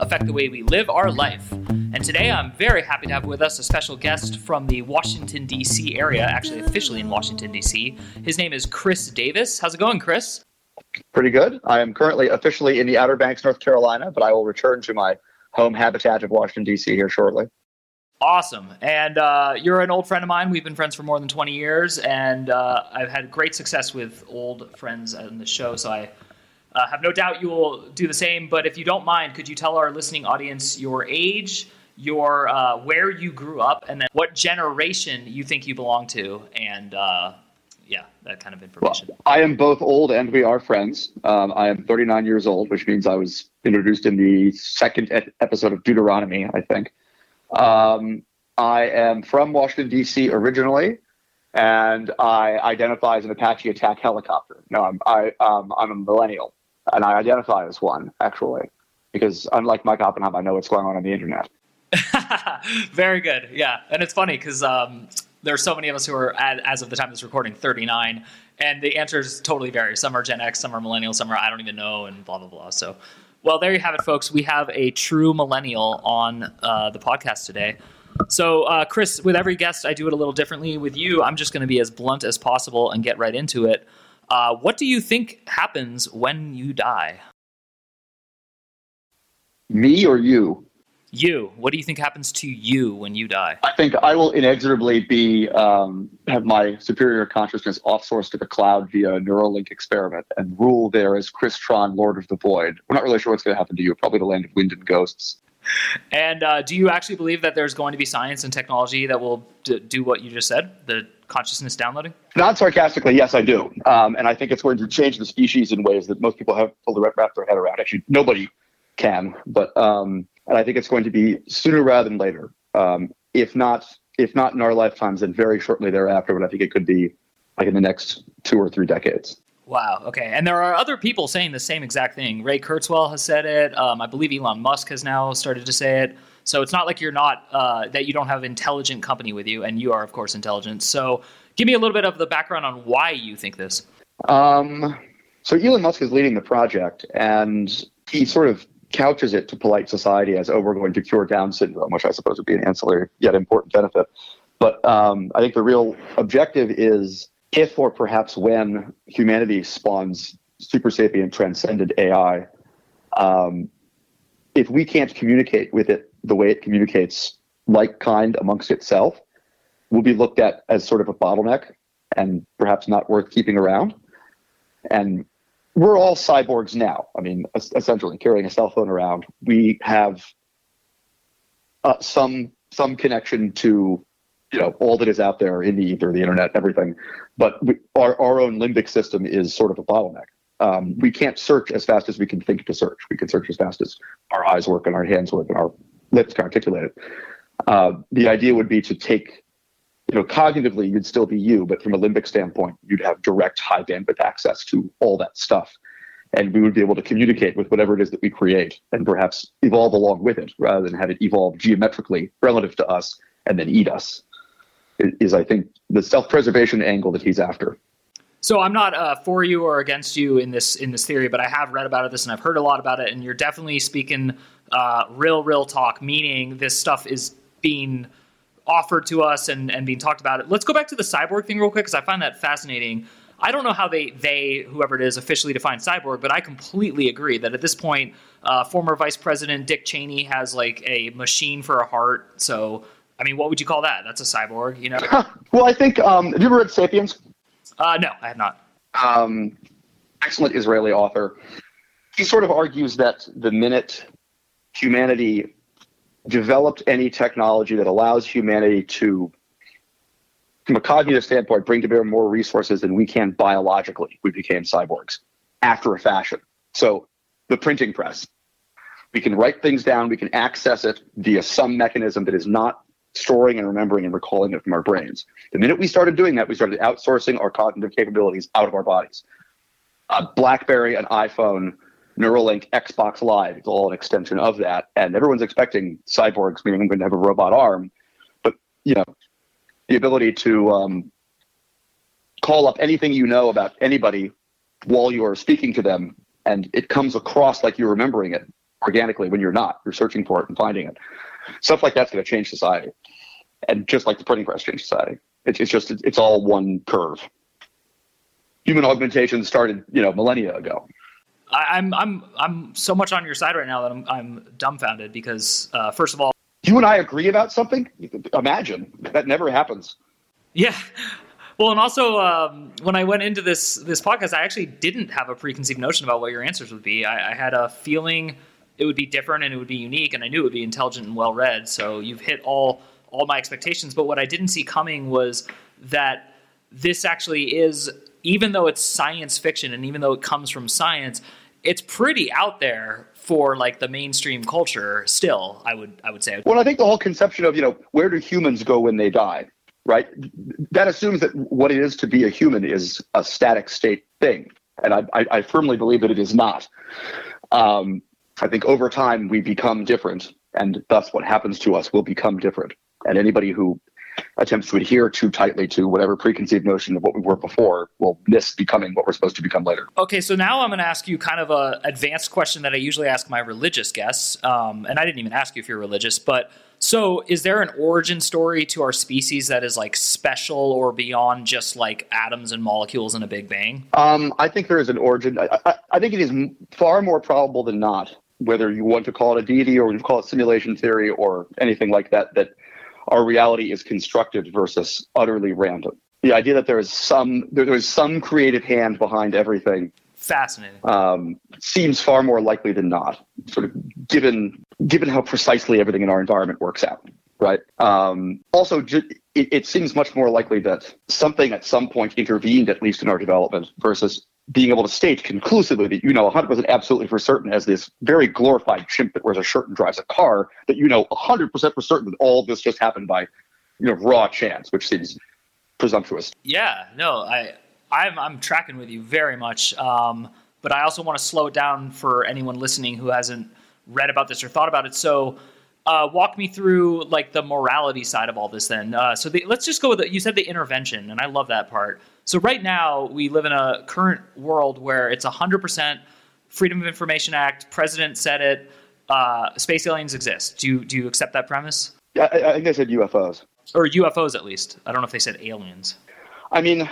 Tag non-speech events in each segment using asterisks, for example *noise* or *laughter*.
affect the way we live our life. And today I'm very happy to have with us a special guest from the Washington, D.C. area, actually officially in Washington, D.C. His name is Chris Davis. How's it going, Chris? Pretty good. I am currently officially in the Outer Banks, North Carolina, but I will return to my home habitat of Washington, D.C. here shortly. Awesome. And uh, you're an old friend of mine. We've been friends for more than 20 years, and uh, I've had great success with old friends on the show. So I uh, have no doubt you will do the same. But if you don't mind, could you tell our listening audience your age, your uh, where you grew up, and then what generation you think you belong to, and uh, yeah, that kind of information. Well, I am both old and we are friends. Um, I am 39 years old, which means I was introduced in the second episode of Deuteronomy, I think. Um, I am from Washington, D.C. originally and I identify as an Apache attack helicopter. No, I'm I um, I'm a millennial and I identify as one actually, because unlike Mike Oppenheim, I know what's going on on the internet. *laughs* Very good. Yeah, and it's funny because um, there are so many of us who are, as of the time of this recording, 39, and the answers totally vary. Some are Gen X, some are millennial, some are I don't even know, and blah blah blah. So, well, there you have it, folks. We have a true millennial on uh, the podcast today. So, uh, Chris, with every guest, I do it a little differently. With you, I'm just going to be as blunt as possible and get right into it. Uh, what do you think happens when you die? Me or you? You. What do you think happens to you when you die? I think I will inexorably be um, have my superior consciousness offsourced to the cloud via a Neuralink experiment and rule there as Chris Tron, Lord of the Void. We're not really sure what's going to happen to you. Probably the land of wind and ghosts. And uh, do you actually believe that there's going to be science and technology that will d- do what you just said? The consciousness downloading? Not sarcastically, yes, I do. Um, and I think it's going to change the species in ways that most people have fully wrap their head around. Actually, nobody can. But um, and I think it's going to be sooner rather than later. Um, if not, if not in our lifetimes, then very shortly thereafter. But I think it could be like in the next two or three decades. Wow. Okay. And there are other people saying the same exact thing. Ray Kurzweil has said it. Um, I believe Elon Musk has now started to say it. So it's not like you're not uh, that you don't have intelligent company with you, and you are of course intelligent. So give me a little bit of the background on why you think this. Um, so Elon Musk is leading the project, and he sort of couches it to polite society as, "Oh, we're going to cure Down syndrome," which I suppose would be an ancillary yet important benefit. But um, I think the real objective is if or perhaps when humanity spawns super sapient transcendent AI, um, if we can't communicate with it the way it communicates like kind amongst itself will be looked at as sort of a bottleneck and perhaps not worth keeping around. And we're all cyborgs now. I mean, essentially carrying a cell phone around, we have uh, some some connection to you know all that is out there in the ether, the internet, everything. But we, our our own limbic system is sort of a bottleneck. Um, we can't search as fast as we can think to search. We can search as fast as our eyes work and our hands work and our can articulate it. Uh, the idea would be to take, you know, cognitively you'd still be you, but from a limbic standpoint, you'd have direct high bandwidth access to all that stuff. And we would be able to communicate with whatever it is that we create and perhaps evolve along with it rather than have it evolve geometrically relative to us and then eat us. Is, I think, the self preservation angle that he's after. So I'm not uh, for you or against you in this in this theory, but I have read about this and I've heard a lot about it, and you're definitely speaking uh, real, real talk, meaning this stuff is being offered to us and, and being talked about. it. Let's go back to the cyborg thing real quick because I find that fascinating. I don't know how they, they, whoever it is, officially define cyborg, but I completely agree that at this point, uh, former Vice President Dick Cheney has like a machine for a heart. So, I mean, what would you call that? That's a cyborg, you know? *laughs* well, I think, um, have you ever read Sapiens? Uh, no, I have not. Um, excellent Israeli author. He sort of argues that the minute humanity developed any technology that allows humanity to, from a cognitive standpoint, bring to bear more resources than we can biologically. We became cyborgs after a fashion. So the printing press. We can write things down, we can access it via some mechanism that is not storing and remembering and recalling it from our brains. The minute we started doing that, we started outsourcing our cognitive capabilities out of our bodies. A BlackBerry, an iPhone, Neuralink, Xbox Live, it's all an extension of that. And everyone's expecting cyborgs, meaning I'm going to have a robot arm. But, you know, the ability to um, call up anything you know about anybody while you are speaking to them and it comes across like you're remembering it organically when you're not. You're searching for it and finding it. Stuff like that's going to change society, and just like the printing press changed society. It's, it's just it's all one curve. Human augmentation started, you know, millennia ago. I, am I'm I'm so much on your side right now that I'm I'm dumbfounded because uh, first of all, you and I agree about something. Imagine that never happens. Yeah, well, and also um, when I went into this this podcast, I actually didn't have a preconceived notion about what your answers would be. I, I had a feeling it would be different and it would be unique, and I knew it would be intelligent and well read. So you've hit all all my expectations. But what I didn't see coming was that this actually is, even though it's science fiction and even though it comes from science, it's pretty out there for like the mainstream culture still i would i would say well i think the whole conception of you know where do humans go when they die right? That assumes that what it is to be a human is a static state thing. And I, I, I firmly believe that it is not. Um, I think over time we become different, and thus what happens to us will become different. And anybody who attempts to adhere too tightly to whatever preconceived notion of what we were before will miss becoming what we're supposed to become later. Okay, so now I'm going to ask you kind of a advanced question that I usually ask my religious guests, um, and I didn't even ask you if you're religious, but so, is there an origin story to our species that is like special or beyond just like atoms and molecules in a Big Bang? Um, I think there is an origin. I, I, I, think it is far more probable than not, whether you want to call it a deity or you call it simulation theory or anything like that, that our reality is constructed versus utterly random. The idea that there is some there is some creative hand behind everything fascinating um, seems far more likely than not sort of given given how precisely everything in our environment works out right um, also ju- it, it, seems much more likely that something at some point intervened at least in our development versus being able to state conclusively that you know 100% absolutely for certain as this very glorified chimp that wears a shirt and drives a car that you know 100% for certain that all this just happened by you know raw chance which seems presumptuous yeah no i I'm, I'm tracking with you very much. Um, but I also want to slow it down for anyone listening who hasn't read about this or thought about it. So, uh, walk me through like the morality side of all this. Then, uh, so the, let's just go with the, you said the intervention, and I love that part. So right now we live in a current world where it's 100% Freedom of Information Act. President said it. Uh, space aliens exist. Do you do you accept that premise? Yeah, I, I think they said UFOs or UFOs at least. I don't know if they said aliens. I mean,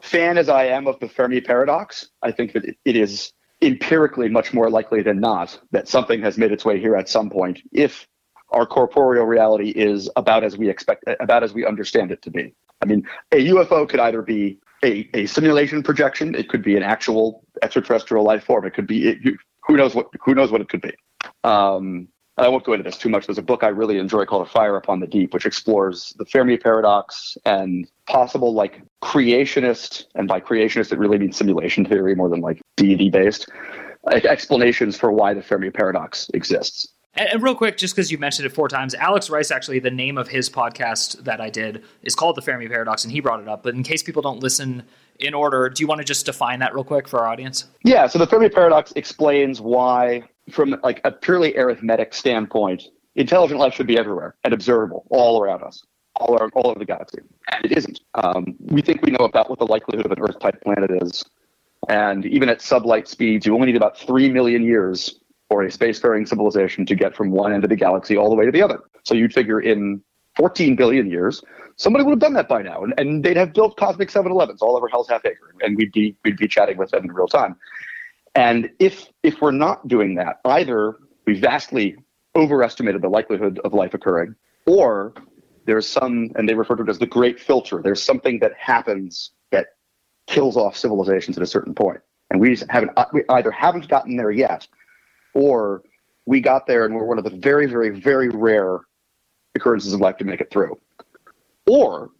fan as I am of the Fermi paradox, I think that it is empirically much more likely than not that something has made its way here at some point if our corporeal reality is about as we expect about as we understand it to be. I mean, a UFO could either be a, a simulation projection, it could be an actual extraterrestrial life form, it could be it, who knows what who knows what it could be. Um, I won't go into this too much. There's a book I really enjoy called A Fire Upon the Deep, which explores the Fermi paradox and possible like creationist, and by creationist it really means simulation theory more than like deity based explanations for why the Fermi paradox exists. And, and real quick, just because you mentioned it four times, Alex Rice actually the name of his podcast that I did is called the Fermi paradox, and he brought it up. But in case people don't listen in order, do you want to just define that real quick for our audience? Yeah. So the Fermi paradox explains why from like a purely arithmetic standpoint, intelligent life should be everywhere and observable all around us, all, around, all over the galaxy. And it isn't. Um, we think we know about what the likelihood of an Earth-type planet is, and even at sublight speeds, you only need about three million years for a spacefaring civilization to get from one end of the galaxy all the way to the other. So you'd figure in 14 billion years, somebody would have done that by now, and, and they'd have built cosmic 7-Elevens all over Hell's Half Acre, and we'd be we'd be chatting with them in real time. And if if we're not doing that, either we vastly overestimated the likelihood of life occurring, or there's some, and they refer to it as the great filter. There's something that happens that kills off civilizations at a certain point, and we haven't uh, we either haven't gotten there yet, or we got there and we're one of the very, very, very rare occurrences of life to make it through. Or,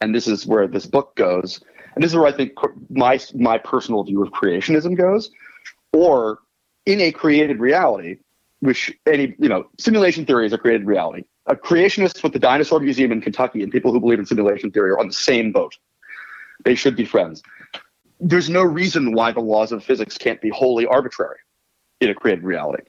and this is where this book goes, and this is where I think my my personal view of creationism goes or in a created reality, which any you know simulation theory is a created reality. a creationists with the Dinosaur Museum in Kentucky and people who believe in simulation theory are on the same boat. They should be friends. There's no reason why the laws of physics can't be wholly arbitrary in a created reality.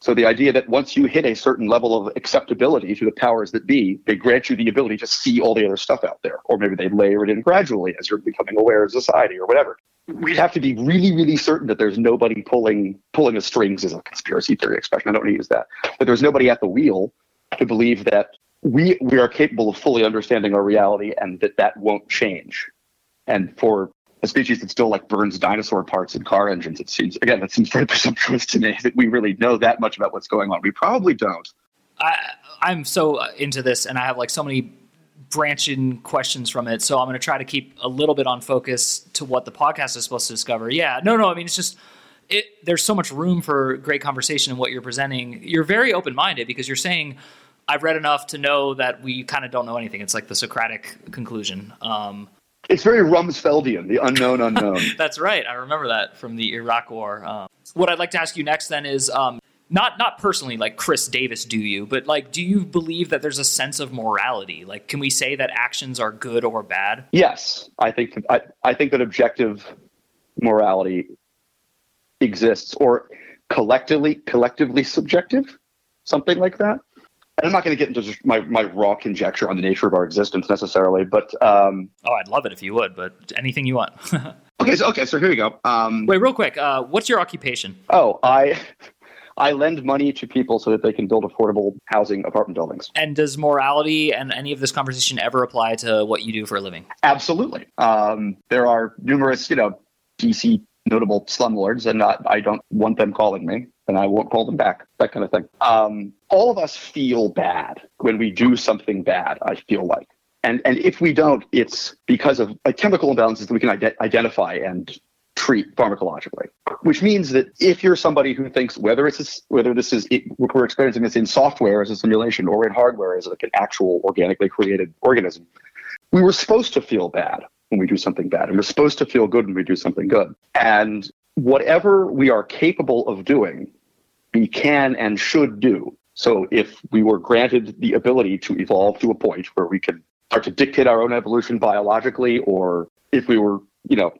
So the idea that once you hit a certain level of acceptability to the powers that be, they grant you the ability to see all the other stuff out there, or maybe they layer it in gradually as you're becoming aware of society or whatever. We'd have to be really, really certain that there's nobody pulling pulling the strings is a conspiracy theory expression. I don't want to use that, but there's nobody at the wheel to believe that we we are capable of fully understanding our reality and that that won't change. And for a species that still like burns dinosaur parts in car engines. It seems again that seems very *laughs* presumptuous to me that we really know that much about what's going on. We probably don't. I, I'm so into this, and I have like so many branching questions from it. So I'm going to try to keep a little bit on focus to what the podcast is supposed to discover. Yeah, no, no. I mean, it's just it. There's so much room for great conversation in what you're presenting. You're very open minded because you're saying. I've read enough to know that we kind of don't know anything. It's like the Socratic conclusion. Um, it's very Rumsfeldian, the unknown unknown. *laughs* That's right. I remember that from the Iraq War. Um, what I'd like to ask you next then is um, not not personally like Chris Davis, do you? But like, do you believe that there's a sense of morality? Like, can we say that actions are good or bad? Yes, I think I, I think that objective morality exists, or collectively collectively subjective, something like that. I'm not going to get into just my, my raw conjecture on the nature of our existence necessarily, but um, oh, I'd love it if you would. But anything you want. *laughs* okay, so okay, so here we go. Um, Wait, real quick. Uh, what's your occupation? Oh, I I lend money to people so that they can build affordable housing apartment buildings. And does morality and any of this conversation ever apply to what you do for a living? Absolutely. Um, there are numerous, you know, DC notable slumlords, and not, I don't want them calling me and I won't call them back, that kind of thing. Um, all of us feel bad when we do something bad, I feel like. And, and if we don't, it's because of a chemical imbalances that we can ide- identify and treat pharmacologically. Which means that if you're somebody who thinks whether it's whether this is we're experiencing this in software as a simulation or in hardware as like an actual organically created organism, we were supposed to feel bad when we do something bad, and we're supposed to feel good when we do something good. And whatever we are capable of doing, we can and should do. So if we were granted the ability to evolve to a point where we could start to dictate our own evolution biologically, or if we were, you know,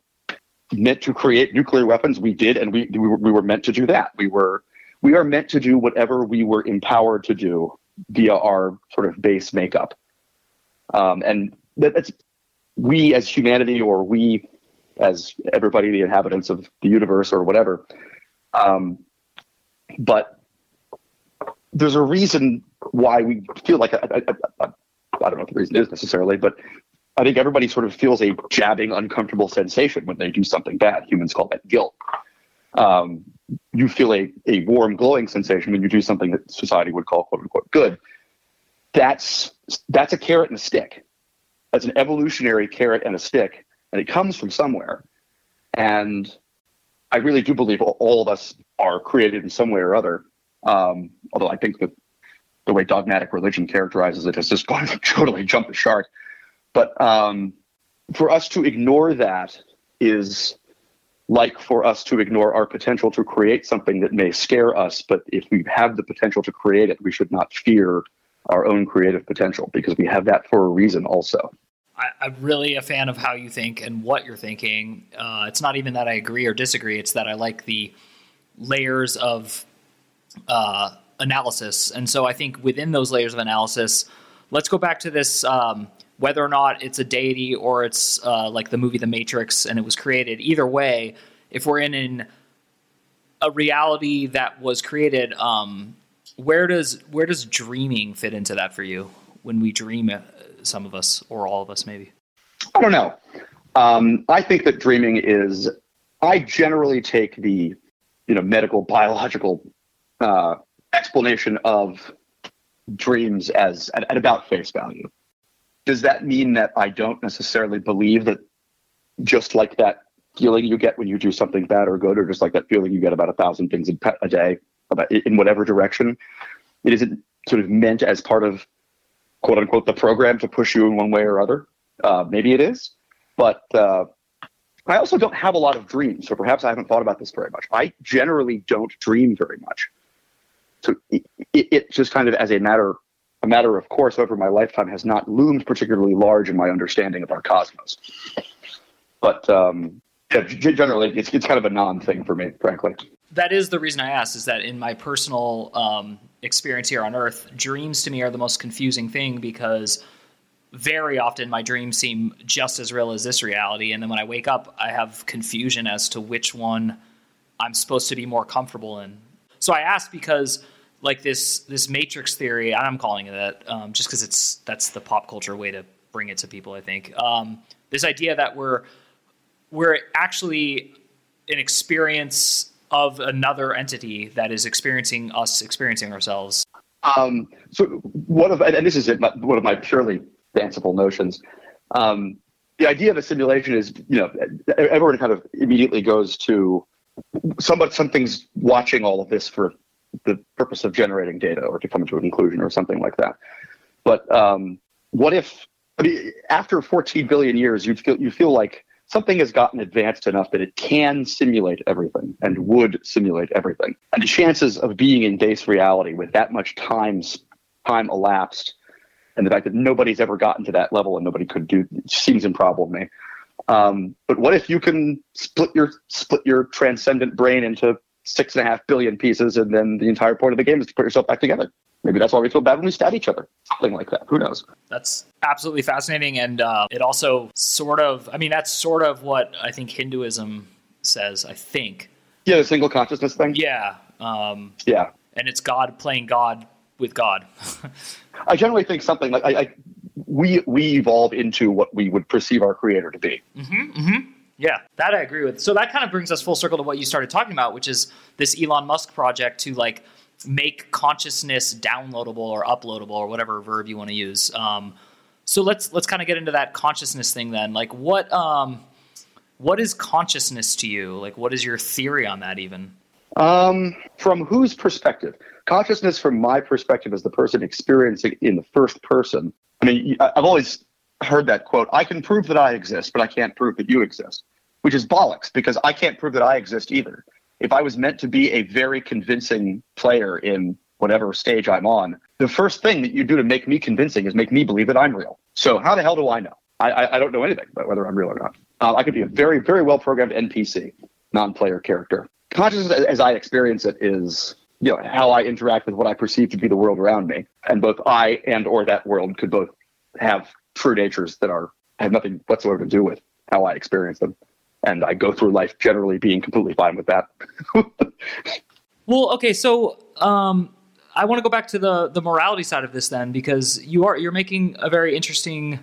meant to create nuclear weapons, we did, and we we were, we were meant to do that. We were we are meant to do whatever we were empowered to do via our sort of base makeup. Um, and that, that's we as humanity, or we as everybody, the inhabitants of the universe or whatever. Um, but there's a reason why we feel like I, don't know what the reason is necessarily, but I think everybody sort of feels a jabbing, uncomfortable sensation when they do something bad. Humans call that guilt. Um, you feel a, a warm, glowing sensation when you do something that society would call quote unquote good. That's that's a carrot and a stick. That's an evolutionary carrot and a stick and it comes from somewhere. And I really do believe all, all of us are created in some way or other. Um, although I think that the way dogmatic religion characterizes it has just *laughs* gone totally jumped the shark. But um, for us to ignore that is like for us to ignore our potential to create something that may scare us. But if we have the potential to create it, we should not fear our own creative potential because we have that for a reason also. I, am really a fan of how you think and what you're thinking. Uh, it's not even that I agree or disagree. It's that I like the layers of uh, analysis. And so I think within those layers of analysis, let's go back to this um, whether or not it's a deity or it's uh, like the movie The Matrix and it was created. Either way, if we're in an, a reality that was created, um, where does where does dreaming fit into that for you? When we dream some of us or all of us maybe? I don't know. Um, I think that dreaming is. I generally take the, you know, medical biological uh, explanation of dreams as at, at about face value. Does that mean that I don't necessarily believe that just like that feeling you get when you do something bad or good, or just like that feeling you get about a thousand things a day, about in whatever direction, it isn't sort of meant as part of quote unquote the program to push you in one way or other. Uh, maybe it is, but uh, I also don't have a lot of dreams, so perhaps I haven't thought about this very much. I generally don't dream very much, so it, it just kind of as a matter a matter of course over my lifetime has not loomed particularly large in my understanding of our cosmos. But um, yeah, generally, it's, it's kind of a non thing for me, frankly. That is the reason I asked, is that in my personal um, experience here on Earth, dreams to me are the most confusing thing because very often my dreams seem just as real as this reality. And then when I wake up, I have confusion as to which one I'm supposed to be more comfortable in. So I asked because like this this matrix theory, I'm calling it that um, just because it's that's the pop culture way to bring it to people. I think um, this idea that we're we're actually an experience of another entity that is experiencing us experiencing ourselves. Um, so one of and this is it, one of my purely fanciful notions. Um, the idea of a simulation is, you know, everyone kind of immediately goes to somebody, something's watching all of this for the purpose of generating data or to come to a conclusion or something like that. But um, what if, I mean, after 14 billion years, you feel you feel like something has gotten advanced enough that it can simulate everything and would simulate everything. And the chances of being in base reality with that much time time elapsed, and the fact that nobody's ever gotten to that level and nobody could do seems improbable to me. Um, but what if you can split your split your transcendent brain into six and a half billion pieces, and then the entire point of the game is to put yourself back together? Maybe that's why we feel bad when we stab each other. Something like that. Who knows? That's absolutely fascinating. And uh, it also sort of, I mean, that's sort of what I think Hinduism says, I think. Yeah, the single consciousness thing? Yeah. Um, yeah. And it's God playing God with God. *laughs* I generally think something like I, I, we we evolve into what we would perceive our creator to be. Mm-hmm, mm-hmm. Yeah, that I agree with. So that kind of brings us full circle to what you started talking about, which is this Elon Musk project to like make consciousness downloadable or uploadable or whatever verb you want to use. Um, so let's let's kind of get into that consciousness thing then. Like what um, what is consciousness to you? Like what is your theory on that even? Um, from whose perspective? Consciousness, from my perspective, as the person experiencing in the first person. I mean, I've always heard that quote. I can prove that I exist, but I can't prove that you exist, which is bollocks because I can't prove that I exist either if I was meant to be a very convincing player in whatever stage I'm on, the first thing that you do to make me convincing is make me believe that I'm real. So how the hell do I know? I, I, don't know anything about whether I'm real or not. Uh, I could be a very, very well programmed NPC, non-player character. Consciousness, as I experience it, is you know how I interact with what I perceive to be the world around me, and both I and or that world could both have true natures that are have nothing whatsoever to do with how I experience them and I go through life generally being completely fine with that. *laughs* well, okay, so um, I want to go back to the the morality side of this then, because you are you're making a very interesting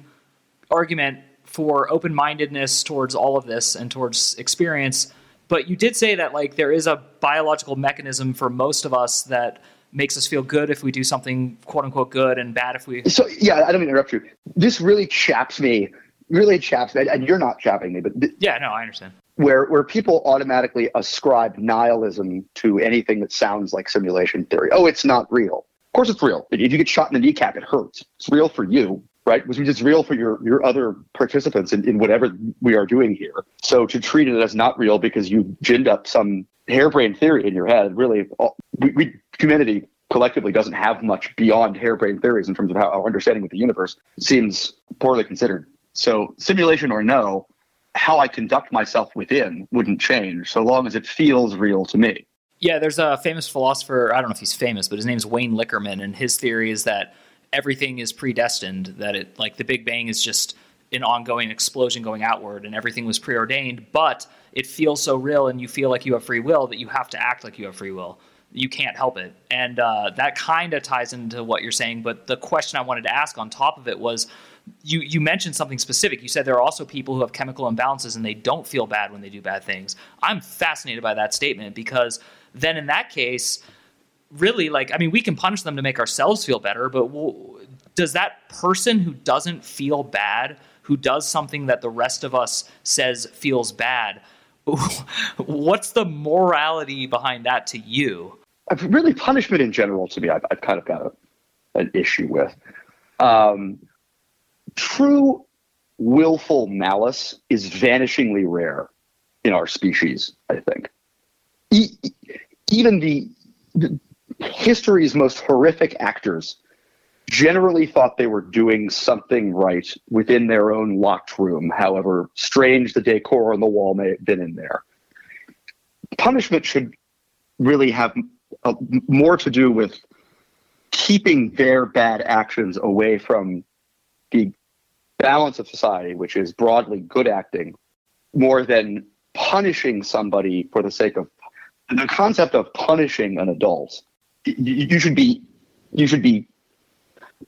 argument for open mindedness towards all of this and towards experience. But you did say that like there is a biological mechanism for most of us that makes us feel good if we do something quote unquote good and bad if we. So yeah, I don't mean to interrupt you. This really chaps me really chaps me, and you're not chapping me, but th- yeah, no, I understand. Where where people automatically ascribe nihilism to anything that sounds like simulation theory. Oh, it's not real. Of course, it's real. If you get shot in the kneecap, it hurts. It's real for you, right? Which means it's real for your your other participants in, in whatever we are doing here. So to treat it as not real because you ginned up some harebrained theory in your head, really, all, we, we humanity collectively doesn't have much beyond harebrained theories in terms of how our understanding of the universe seems poorly considered. So, simulation or no, how I conduct myself within wouldn't change so long as it feels real to me. Yeah, there's a famous philosopher, I don't know if he's famous, but his name's Wayne Lickerman, and his theory is that everything is predestined, that it, like, the Big Bang is just an ongoing explosion going outward, and everything was preordained, but it feels so real and you feel like you have free will that you have to act like you have free will. You can't help it. And uh, that kind of ties into what you're saying. But the question I wanted to ask on top of it was you you mentioned something specific. You said there are also people who have chemical imbalances and they don't feel bad when they do bad things. I'm fascinated by that statement because then in that case, really, like I mean, we can punish them to make ourselves feel better, but does that person who doesn't feel bad, who does something that the rest of us says feels bad, *laughs* what's the morality behind that to you? Really, punishment in general to me, I've, I've kind of got a, an issue with. Um, true willful malice is vanishingly rare in our species, I think. E- even the, the, history's most horrific actors generally thought they were doing something right within their own locked room, however strange the decor on the wall may have been in there. Punishment should really have a, more to do with keeping their bad actions away from the balance of society, which is broadly good acting, more than punishing somebody for the sake of the concept of punishing an adult. You, should be you should be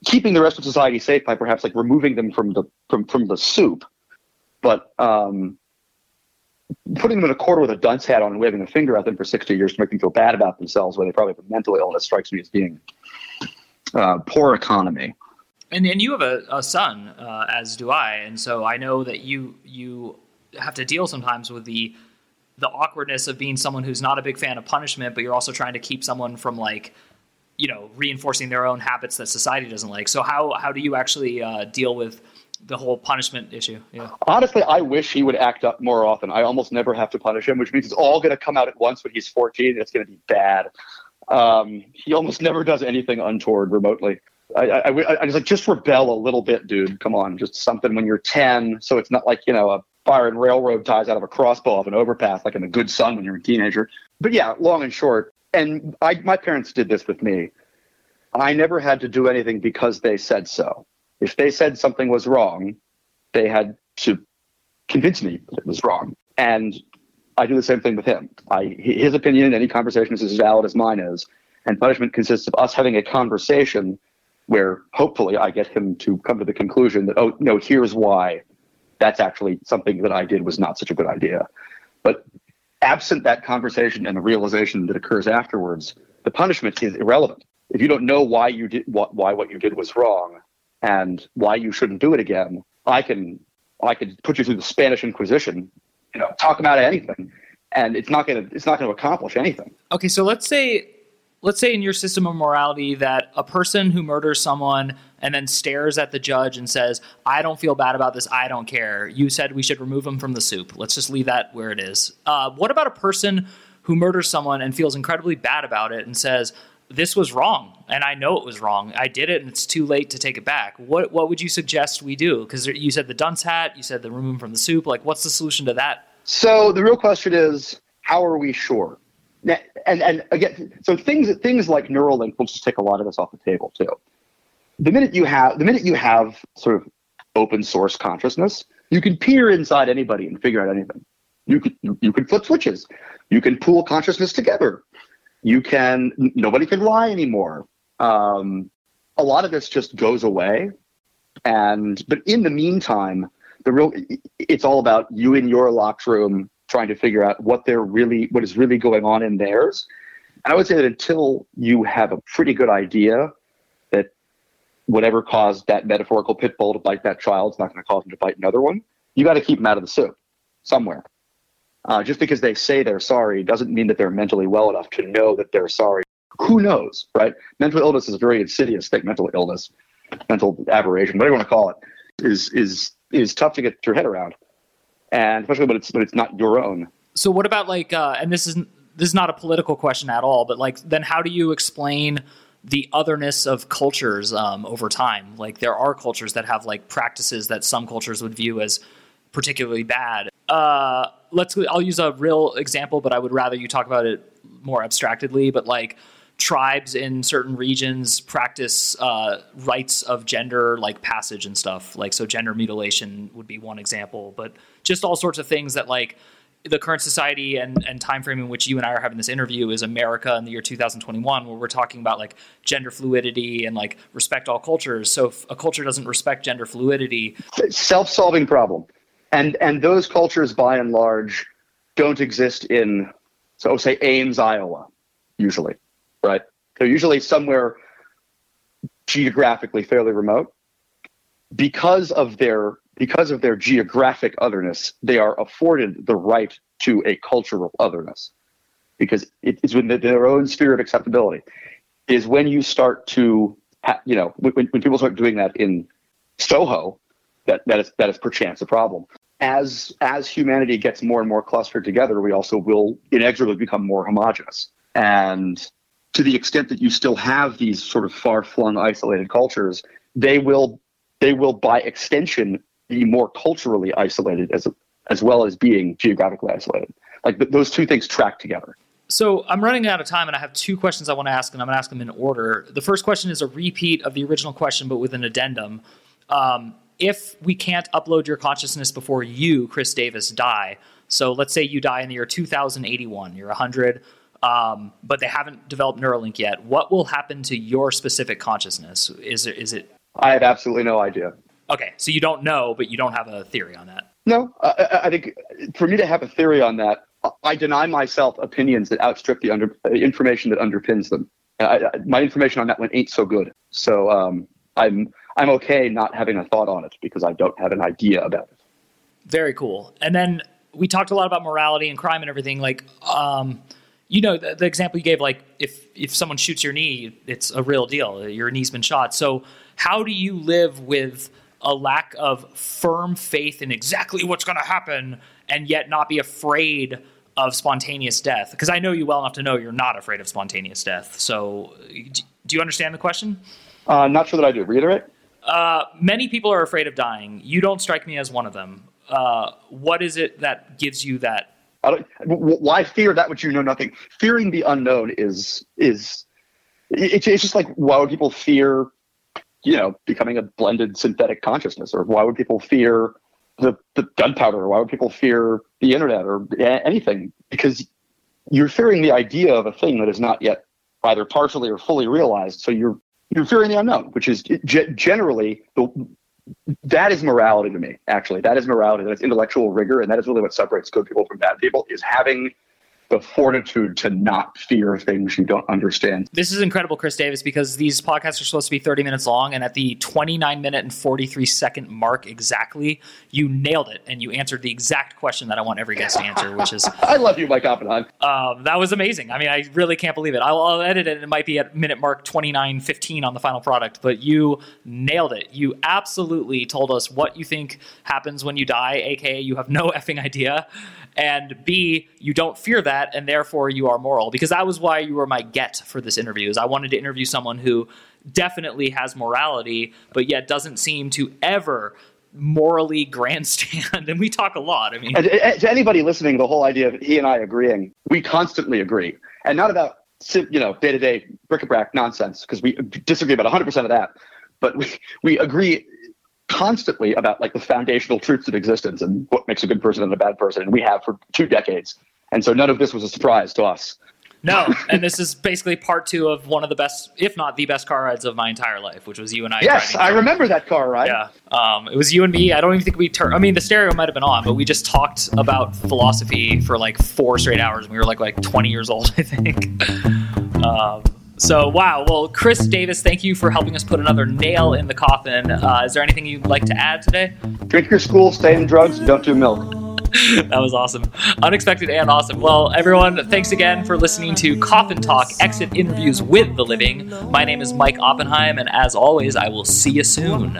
keeping the rest of society safe by perhaps like removing them from the from from the soup, but um, putting them in a corner with a dunce hat on and waving a finger at them for 60 years to make them feel bad about themselves when they probably have a mental illness strikes me as being uh, poor economy. And and you have a, a son, uh, as do I, and so I know that you you have to deal sometimes with the the awkwardness of being someone who's not a big fan of punishment, but you're also trying to keep someone from like you know reinforcing their own habits that society doesn't like. So how how do you actually uh, deal with the whole punishment issue? Yeah. Honestly, I wish he would act up more often. I almost never have to punish him, which means it's all going to come out at once when he's 14, and it's going to be bad. Um, he almost never does anything untoward remotely. I, I, I, I was like, just rebel a little bit, dude. Come on, just something when you're 10, so it's not like you know a fire and railroad ties out of a crossbow off an overpass like in a good son when you're a teenager. But yeah, long and short, and I, my parents did this with me. I never had to do anything because they said so. If they said something was wrong, they had to convince me that it was wrong. And I do the same thing with him. I, his opinion in any conversation is as valid as mine is. And punishment consists of us having a conversation where hopefully I get him to come to the conclusion that, oh, no, here's why that's actually something that I did was not such a good idea. But absent that conversation and the realization that occurs afterwards, the punishment is irrelevant. If you don't know why you did what, why what you did was wrong and why you shouldn't do it again, I can I could put you through the Spanish Inquisition, you know, talk about anything, and it's not gonna it's not gonna accomplish anything. Okay, so let's say let's say in your system of morality that a person who murders someone and then stares at the judge and says, I don't feel bad about this, I don't care. You said we should remove him from the soup. Let's just leave that where it is. Uh, what about a person who murders someone and feels incredibly bad about it and says, this was wrong and I know it was wrong. I did it and it's too late to take it back. What what would you suggest we do? Because you said the dunce hat, you said the remove from the soup. Like, what's the solution to that? So the real question is, how are we sure? And and again, so things things like Neuralink will just take a lot of this off the table too the minute you have the minute you have sort of open source consciousness, you can peer inside anybody and figure out anything. You can you, you can flip switches. You can pool consciousness together. You can nobody can lie anymore. Um, a lot of this just goes away. And but in the meantime, the real it's all about you in your locked room trying to figure out what they're really what is really going on in theirs. And I would say that until you have a pretty good idea that whatever caused that metaphorical pit bull to bite that child is not going to cause him to bite another one. You got to keep them out of the soup somewhere. Uh, just because they say they're sorry doesn't mean that they're mentally well enough to know that they're sorry. Who knows, right? Mental illness is a very insidious thing. Mental illness, mental aberration, whatever you want to call it, is is is tough to get your head around, and especially when it's when it's not your own. So, what about like, uh, and this is this is not a political question at all, but like, then how do you explain? the otherness of cultures um, over time. Like there are cultures that have like practices that some cultures would view as particularly bad. Uh, let's. I'll use a real example, but I would rather you talk about it more abstractly. But like tribes in certain regions practice uh, rites of gender like passage and stuff. Like so, gender mutilation would be one example. But just all sorts of things that like the current society and, and time frame in which you and I are having this interview is America in the year 2021, where we're talking about like gender fluidity and like respect all cultures. So if a culture doesn't respect gender fluidity, self-solving problem, and and those cultures by and large don't exist in so say Ames, Iowa, usually, right? They're usually somewhere geographically fairly remote because of their because of their geographic otherness, they are afforded the right to a cultural otherness because it is within their own sphere of acceptability. Is when you start to, ha- you know, when, when people start doing that in Soho, that that is that is perchance a problem. As as humanity gets more and more clustered together, we also will inexorably become more homogenous. And to the extent that you still have these sort of far-flung, isolated cultures, they will they will by extension be more culturally isolated as as well as being geographically isolated. Like th- those two things track together. So I'm running out of time, and I have two questions I want to ask, and I'm going to ask them in order. The first question is a repeat of the original question, but with an addendum. Um, if we can't upload your consciousness before you, Chris Davis, die, so let's say you die in the year 2081, you're 100, um, but they haven't developed Neuralink yet. What will happen to your specific consciousness? Is it, is it? I have absolutely no idea. Okay, so you don't know, but you don't have a theory on that. No, I, I think for me to have a theory on that, I deny myself opinions that outstrip the under, information that underpins them. I, I, my information on that one ain't so good. So um, I'm I'm okay not having a thought on it because I don't have an idea about it. Very cool. And then we talked a lot about morality and crime and everything. Like, um, you know, the, the, example you gave, like if if someone shoots your knee, it's a real deal. Your knee's been shot. So how do you live with a lack of firm faith in exactly what's going to happen, and yet not be afraid? of spontaneous death? Because I know you well enough to know you're not afraid of spontaneous death. So, do you understand the question? Uh, not sure that I do. Reiterate. Uh, many people are afraid of dying. You don't strike me as one of them. Uh, what is it that gives you that? why fear that which you know nothing? Fearing the unknown is is it's, it's just like why would people fear, you know, becoming a blended synthetic consciousness, or why would people fear the, the gunpowder? Or why would people fear the internet or anything? Because you're fearing the idea of a thing that is not yet either partially or fully realized. So you're you're fearing the unknown, which is generally the that is morality to me. Actually, that is morality. That's intellectual rigor, and that is really what separates good people from bad people. Is having the fortitude to not fear things you don't understand. This is incredible, Chris Davis, because these podcasts are supposed to be 30 minutes long, and at the 29 minute and 43 second mark exactly, you nailed it, and you answered the exact question that I want every guest to answer, which is *laughs* I love you, Mike Oppenheim. Um, that was amazing. I mean, I really can't believe it. I'll, I'll edit it, and it might be at minute mark 29 15 on the final product, but you nailed it. You absolutely told us what you think happens when you die, aka you have no *laughs* effing idea and B, you don't fear that, and therefore you are moral. Because that was why you were my get for this interview. Is I wanted to interview someone who definitely has morality, but yet doesn't seem to ever morally grandstand. *laughs* and we talk a lot. I mean, to anybody listening, the whole idea of he and I agreeing, we constantly agree, and not about you know day to day bric-a-brac nonsense because we disagree about 100 percent of that, but we we agree constantly about like the foundational truths of existence and what makes a good person and a bad person and we have for two decades and so none of this was a surprise to us no and this is basically part two of one of the best if not the best car rides of my entire life which was you and i yes i remember that car ride yeah um, it was you and me i don't even think we turned i mean the stereo might have been on but we just talked about philosophy for like four straight hours and we were like like 20 years old *laughs* i think um, so, wow. Well, Chris Davis, thank you for helping us put another nail in the coffin. Uh, is there anything you'd like to add today? Drink your school, stay in drugs, don't do milk. *laughs* that was awesome. Unexpected and awesome. Well, everyone, thanks again for listening to Coffin Talk Exit Interviews with the Living. My name is Mike Oppenheim, and as always, I will see you soon.